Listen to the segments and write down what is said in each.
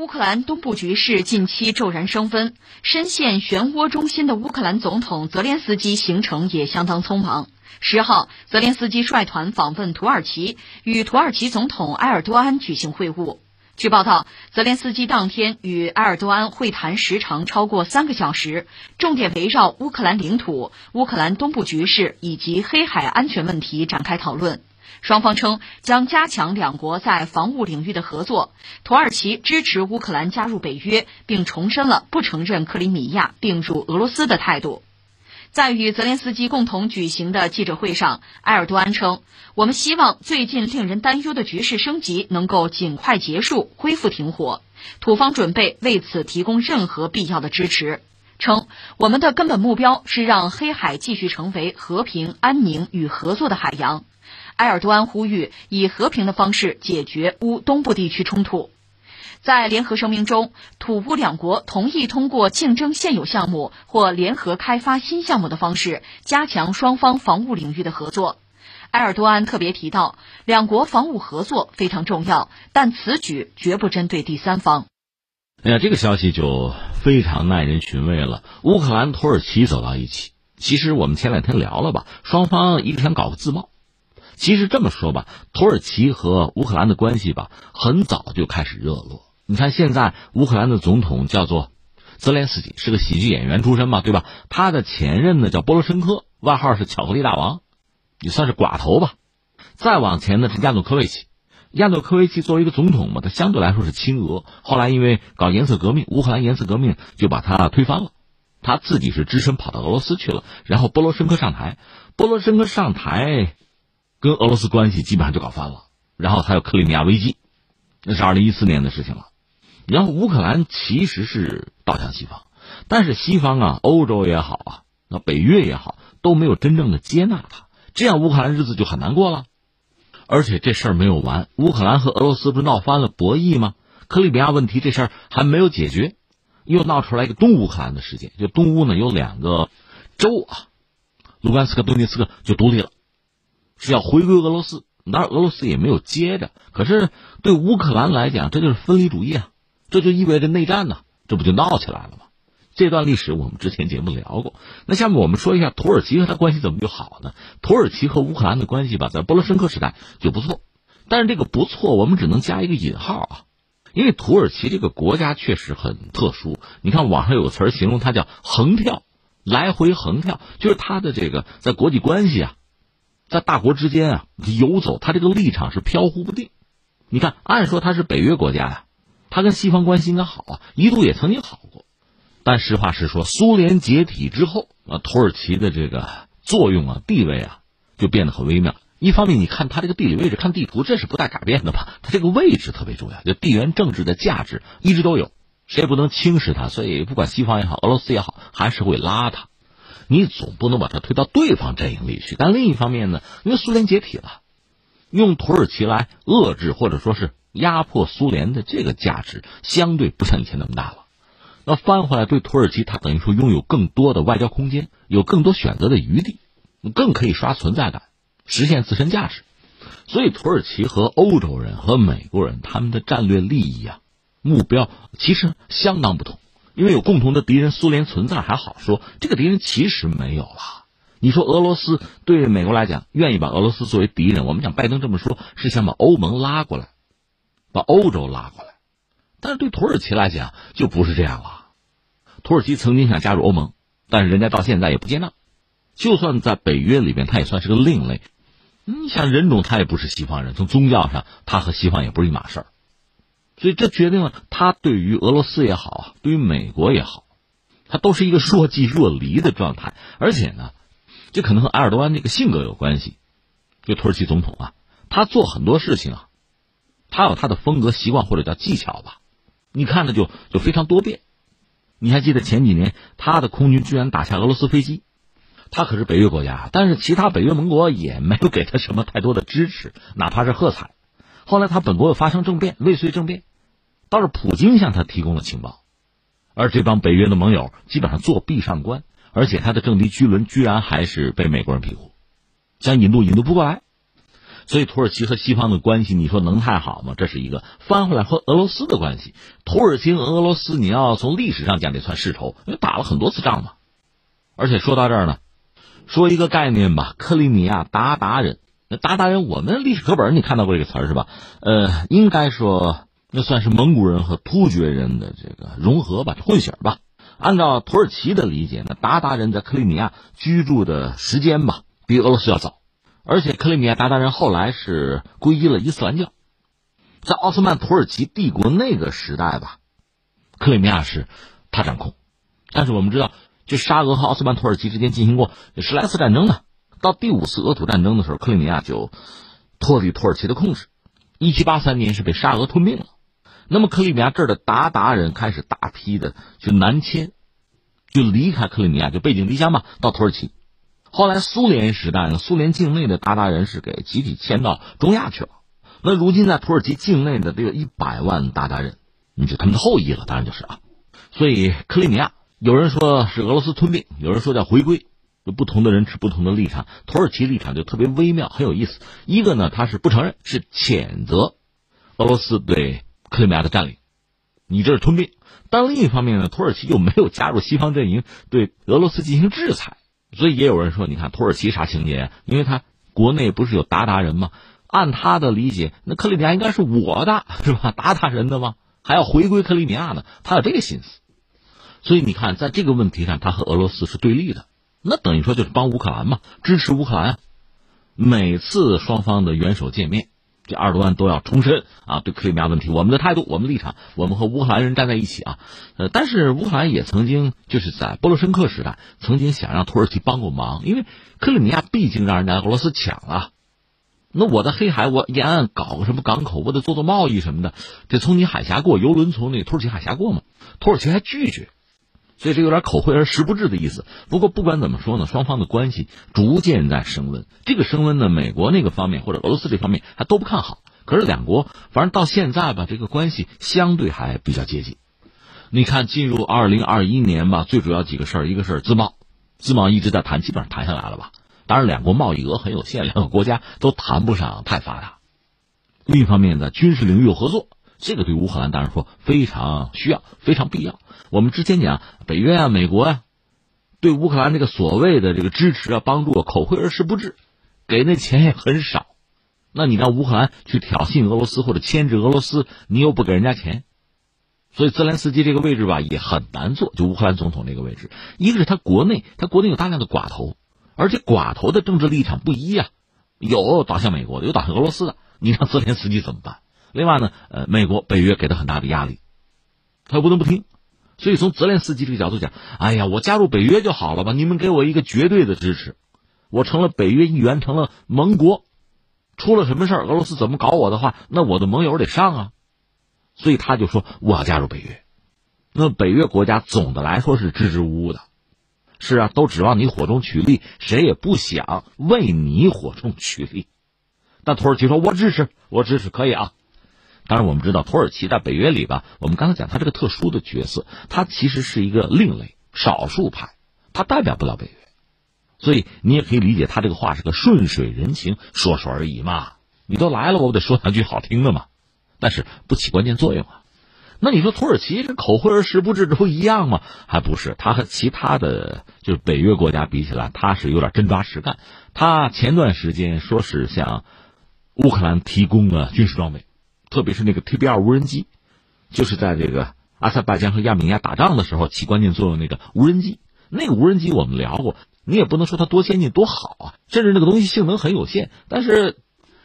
乌克兰东部局势近期骤然升温，深陷漩涡中心的乌克兰总统泽连斯基行程也相当匆忙。十号，泽连斯基率团访问土耳其，与土耳其总统埃尔多安举行会晤。据报道，泽连斯基当天与埃尔多安会谈时长超过三个小时，重点围绕乌克兰领土、乌克兰东部局势以及黑海安全问题展开讨论。双方称将加强两国在防务领域的合作。土耳其支持乌克兰加入北约，并重申了不承认克里米亚并入俄罗斯的态度。在与泽连斯基共同举行的记者会上，埃尔多安称：“我们希望最近令人担忧的局势升级能够尽快结束，恢复停火。土方准备为此提供任何必要的支持。”称：“我们的根本目标是让黑海继续成为和平、安宁与合作的海洋。”埃尔多安呼吁以和平的方式解决乌东部地区冲突。在联合声明中，土乌两国同意通过竞争现有项目或联合开发新项目的方式，加强双方防务领域的合作。埃尔多安特别提到，两国防务合作非常重要，但此举绝不针对第三方。哎呀，这个消息就非常耐人寻味了。乌克兰、土耳其走到一起，其实我们前两天聊了吧，双方一直想搞个自贸。其实这么说吧，土耳其和乌克兰的关系吧，很早就开始热络。你看，现在乌克兰的总统叫做泽连斯基，是个喜剧演员出身嘛，对吧？他的前任呢叫波罗申科，外号是巧克力大王，也算是寡头吧。再往前呢是亚努科维奇，亚努科维奇作为一个总统嘛，他相对来说是亲俄。后来因为搞颜色革命，乌克兰颜色革命就把他推翻了，他自己是只身跑到俄罗斯去了。然后波罗申科上台，波罗申科上台。跟俄罗斯关系基本上就搞翻了，然后还有克里米亚危机，那是二零一四年的事情了。然后乌克兰其实是倒向西方，但是西方啊，欧洲也好啊，那北约也好，都没有真正的接纳他，这样乌克兰日子就很难过了。而且这事儿没有完，乌克兰和俄罗斯不是闹翻了博弈吗？克里米亚问题这事儿还没有解决，又闹出来一个东乌克兰的事件，就东乌呢有两个州啊，卢甘斯克、顿涅茨克就独立了。是要回归俄罗斯，然俄罗斯也没有接着。可是对乌克兰来讲，这就是分离主义啊，这就意味着内战呢，这不就闹起来了吗？这段历史我们之前节目聊过。那下面我们说一下土耳其和他关系怎么就好呢？土耳其和乌克兰的关系吧，在波罗申科时代就不错，但是这个不错，我们只能加一个引号啊，因为土耳其这个国家确实很特殊。你看网上有个词形容它叫“横跳”，来回横跳，就是它的这个在国际关系啊。在大国之间啊游走，他这个立场是飘忽不定。你看，按说他是北约国家呀，他跟西方关系应该好啊，一度也曾经好过。但实话实说，苏联解体之后啊，土耳其的这个作用啊、地位啊，就变得很微妙。一方面，你看它这个地理位置，看地图，这是不带改变的吧？它这个位置特别重要，就地缘政治的价值一直都有，谁也不能轻视它。所以，不管西方也好，俄罗斯也好，还是会拉它。你总不能把它推到对方阵营里去，但另一方面呢，因为苏联解体了，用土耳其来遏制或者说是压迫苏联的这个价值，相对不像以前那么大了。那翻回来对土耳其，它等于说拥有更多的外交空间，有更多选择的余地，更可以刷存在感，实现自身价值。所以，土耳其和欧洲人和美国人他们的战略利益啊，目标其实相当不同。因为有共同的敌人苏联存在还好说，这个敌人其实没有了。你说俄罗斯对美国来讲愿意把俄罗斯作为敌人，我们讲拜登这么说，是想把欧盟拉过来，把欧洲拉过来。但是对土耳其来讲就不是这样了。土耳其曾经想加入欧盟，但是人家到现在也不接纳。就算在北约里边，他也算是个另类。你想人种他也不是西方人，从宗教上他和西方也不是一码事儿。所以这决定了他对于俄罗斯也好啊，对于美国也好，他都是一个若即若离的状态。而且呢，这可能和埃尔多安这个性格有关系。就土耳其总统啊，他做很多事情啊，他有他的风格、习惯或者叫技巧吧。你看着就就非常多变。你还记得前几年他的空军居然打下俄罗斯飞机？他可是北约国家，但是其他北约盟国也没有给他什么太多的支持，哪怕是喝彩。后来他本国又发生政变，未遂政变。倒是普京向他提供了情报，而这帮北约的盟友基本上作壁上观，而且他的政敌居伦居然还是被美国人庇护，想引渡引渡不过来，所以土耳其和西方的关系，你说能太好吗？这是一个。翻回来和俄罗斯的关系，土耳其和俄罗斯，你要从历史上讲，这算世仇，因为打了很多次仗嘛。而且说到这儿呢，说一个概念吧，克里米亚鞑靼人。那鞑靼人，我们历史课本你看到过这个词儿是吧？呃，应该说那算是蒙古人和突厥人的这个融合吧，混血吧。按照土耳其的理解呢，鞑靼人在克里米亚居住的时间吧，比俄罗斯要早。而且克里米亚鞑靼人后来是皈依了伊斯兰教。在奥斯曼土耳其帝国那个时代吧，克里米亚是他掌控。但是我们知道，就沙俄和奥斯曼土耳其之间进行过十来次战争呢。到第五次俄土战争的时候，克里米亚就脱离土耳其的控制。一七八三年是被沙俄吞并了。那么克里米亚这儿的鞑靼人开始大批的去南迁，就离开克里米亚，就背井离乡嘛，到土耳其。后来苏联时代呢，苏联境内的鞑靼人是给集体迁到中亚去了。那如今在土耳其境内的这个一百万鞑靼人，你就他们的后裔了，当然就是啊。所以克里米亚有人说是俄罗斯吞并，有人说叫回归。就不同的人持不同的立场，土耳其立场就特别微妙，很有意思。一个呢，他是不承认，是谴责俄罗斯对克里米亚的占领，你这是吞并；但另一方面呢，土耳其又没有加入西方阵营，对俄罗斯进行制裁。所以也有人说，你看土耳其啥情节啊？因为他国内不是有鞑靼人吗？按他的理解，那克里米亚应该是我的，是吧？鞑靼人的吗？还要回归克里米亚呢？他有这个心思。所以你看，在这个问题上，他和俄罗斯是对立的。那等于说就是帮乌克兰嘛，支持乌克兰。每次双方的元首见面，这二十多万都要重申啊，对克里米亚问题我们的态度、我们的立场，我们和乌克兰人站在一起啊。呃，但是乌克兰也曾经就是在波罗申克时代，曾经想让土耳其帮过忙，因为克里米亚毕竟让人家俄罗斯抢了。那我在黑海，我沿岸搞个什么港口，我得做做贸易什么的，得从你海峡过，游轮从那个土耳其海峡过嘛。土耳其还拒绝。所以这有点口惠而实不至的意思。不过不管怎么说呢，双方的关系逐渐在升温。这个升温呢，美国那个方面或者俄罗斯这方面还都不看好。可是两国反正到现在吧，这个关系相对还比较接近。你看，进入二零二一年吧，最主要几个事儿，一个是自贸，自贸一直在谈，基本上谈下来了吧。当然，两国贸易额很有限，两个国家都谈不上太发达。另一方面呢，军事领域有合作。这个对乌克兰当然说非常需要，非常必要。我们之前讲北约啊、美国啊，对乌克兰这个所谓的这个支持啊、帮助啊，口惠而实不至，给那钱也很少。那你让乌克兰去挑衅俄罗斯或者牵制俄罗斯，你又不给人家钱，所以泽连斯基这个位置吧也很难做。就乌克兰总统这个位置，一个是他国内，他国内有大量的寡头，而且寡头的政治立场不一啊，有倒向美国的，有倒向俄罗斯的，你让泽连斯基怎么办？另外呢，呃，美国、北约给他很大的压力，他又不能不听，所以从泽连斯基这个角度讲，哎呀，我加入北约就好了吧？你们给我一个绝对的支持，我成了北约一员，成了盟国，出了什么事儿，俄罗斯怎么搞我的话，那我的盟友得上啊，所以他就说我要加入北约。那北约国家总的来说是支支吾吾的，是啊，都指望你火中取栗，谁也不想为你火中取栗。但土耳其说，我支持，我支持，可以啊。当然，我们知道土耳其在北约里吧，我们刚才讲他这个特殊的角色，他其实是一个另类、少数派，他代表不了北约，所以你也可以理解他这个话是个顺水人情，说说而已嘛。你都来了，我不得说两句好听的嘛，但是不起关键作用啊。那你说土耳其这口惠而实不至，这不一样吗？还不是，他和其他的就是北约国家比起来，他是有点真抓实干。他前段时间说是向乌克兰提供了军事装备。特别是那个 T B 二无人机，就是在这个阿塞拜疆和亚美尼亚打仗的时候起关键作用那个无人机。那个无人机我们聊过，你也不能说它多先进多好啊，甚至那个东西性能很有限。但是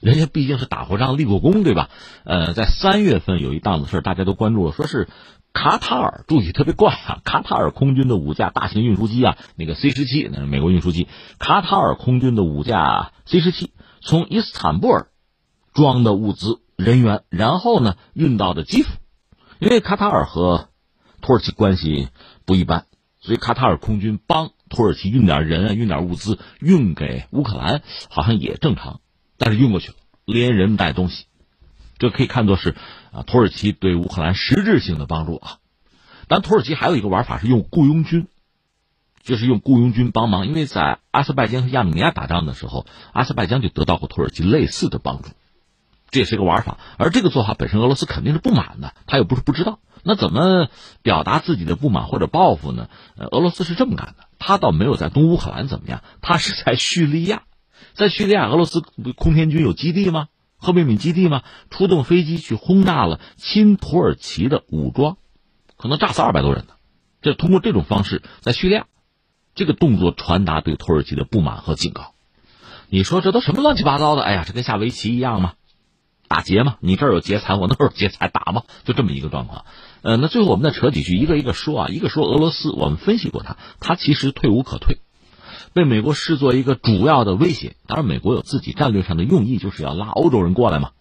人家毕竟是打过仗立过功，对吧？呃，在三月份有一档子事大家都关注了，说是卡塔尔，注意特别怪啊，卡塔尔空军的五架大型运输机啊，那个 C 十七，那是美国运输机，卡塔尔空军的五架 C 十七从伊斯坦布尔装的物资。人员，然后呢运到的基辅，因为卡塔尔和土耳其关系不一般，所以卡塔尔空军帮土耳其运点人啊、运点物资运给乌克兰，好像也正常。但是运过去了，连人带东西，这可以看作是啊土耳其对乌克兰实质性的帮助啊。但土耳其还有一个玩法是用雇佣军，就是用雇佣军帮忙，因为在阿塞拜疆和亚美尼亚打仗的时候，阿塞拜疆就得到过土耳其类似的帮助，这也是一个玩法。而这个做法本身，俄罗斯肯定是不满的，他又不是不知道。那怎么表达自己的不满或者报复呢？呃，俄罗斯是这么干的，他倒没有在东乌克兰怎么样，他是在叙利亚，在叙利亚，俄罗斯空天军有基地吗？赫梅米基地吗？出动飞机去轰炸了亲土耳其的武装，可能炸死二百多人呢。这通过这种方式在叙利亚。这个动作传达对土耳其的不满和警告，你说这都什么乱七八糟的？哎呀，这跟下围棋一样吗？打劫嘛？你这儿有劫财，我那儿有劫财，打嘛？就这么一个状况。呃，那最后我们再扯几句，一个一个说啊。一个说俄罗斯，我们分析过他，他其实退无可退，被美国视作一个主要的威胁。当然，美国有自己战略上的用意，就是要拉欧洲人过来嘛，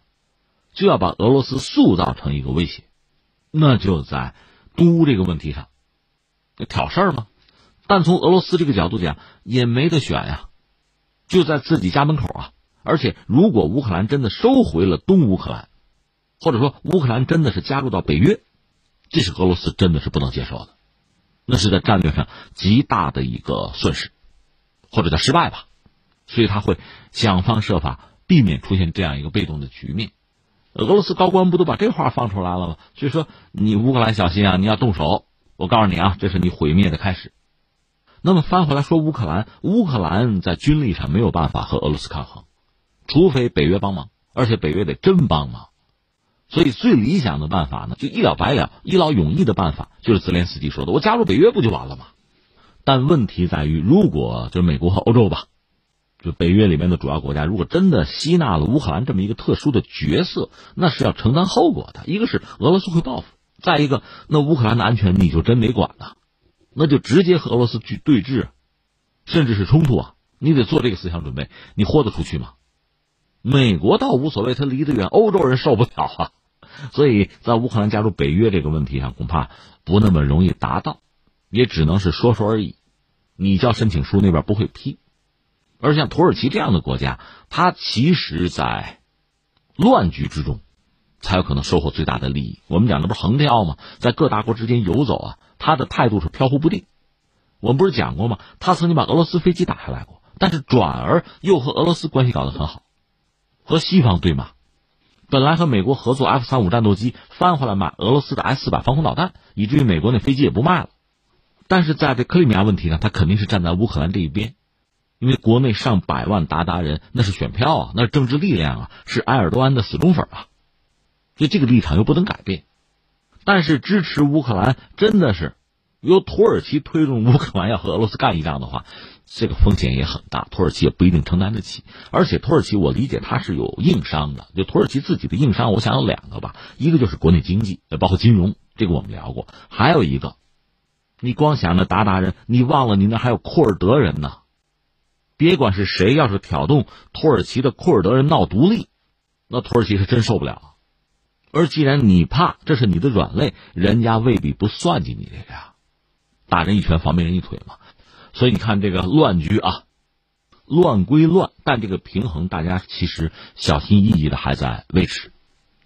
就要把俄罗斯塑造成一个威胁。那就在都这个问题上，挑事儿吗？但从俄罗斯这个角度讲，也没得选呀，就在自己家门口啊！而且，如果乌克兰真的收回了东乌克兰，或者说乌克兰真的是加入到北约，这是俄罗斯真的是不能接受的，那是在战略上极大的一个损失，或者叫失败吧。所以他会想方设法避免出现这样一个被动的局面。俄罗斯高官不都把这话放出来了吗？所以说，你乌克兰小心啊！你要动手，我告诉你啊，这是你毁灭的开始。那么翻回来说，乌克兰，乌克兰在军力上没有办法和俄罗斯抗衡，除非北约帮忙，而且北约得真帮忙。所以最理想的办法呢，就一了百了、一劳永逸的办法，就是泽连斯基说的：“我加入北约不就完了吗？”但问题在于，如果就是美国和欧洲吧，就北约里面的主要国家，如果真的吸纳了乌克兰这么一个特殊的角色，那是要承担后果的。一个是俄罗斯会报复，再一个，那乌克兰的安全你就真得管了。那就直接和俄罗斯去对峙，甚至是冲突啊！你得做这个思想准备，你豁得出去吗？美国倒无所谓，他离得远，欧洲人受不了啊！所以在乌克兰加入北约这个问题上，恐怕不那么容易达到，也只能是说说而已。你交申请书那边不会批，而像土耳其这样的国家，它其实，在乱局之中，才有可能收获最大的利益。我们讲的不是横跳吗？在各大国之间游走啊！他的态度是飘忽不定，我们不是讲过吗？他曾经把俄罗斯飞机打下来过，但是转而又和俄罗斯关系搞得很好，和西方对骂。本来和美国合作 F 三五战斗机，翻回来买俄罗斯的 S 四百防空导弹，以至于美国那飞机也不卖了。但是在这克里米亚问题上，他肯定是站在乌克兰这一边，因为国内上百万鞑靼人那是选票啊，那是政治力量啊，是埃尔多安的死忠粉啊，所以这个立场又不能改变。但是支持乌克兰真的是由土耳其推动乌克兰要和俄罗斯干一仗的话，这个风险也很大，土耳其也不一定承担得起。而且土耳其我理解它是有硬伤的，就土耳其自己的硬伤，我想有两个吧，一个就是国内经济，包括金融，这个我们聊过；还有一个，你光想着鞑靼人，你忘了你那还有库尔德人呢。别管是谁，要是挑动土耳其的库尔德人闹独立，那土耳其是真受不了。而既然你怕，这是你的软肋，人家未必不算计你这个呀。打人一拳，防别人一腿嘛。所以你看这个乱局啊，乱归乱，但这个平衡大家其实小心翼翼的还在维持。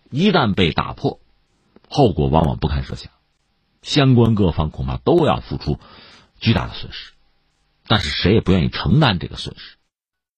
一旦被打破，后果往往不堪设想，相关各方恐怕都要付出巨大的损失，但是谁也不愿意承担这个损失。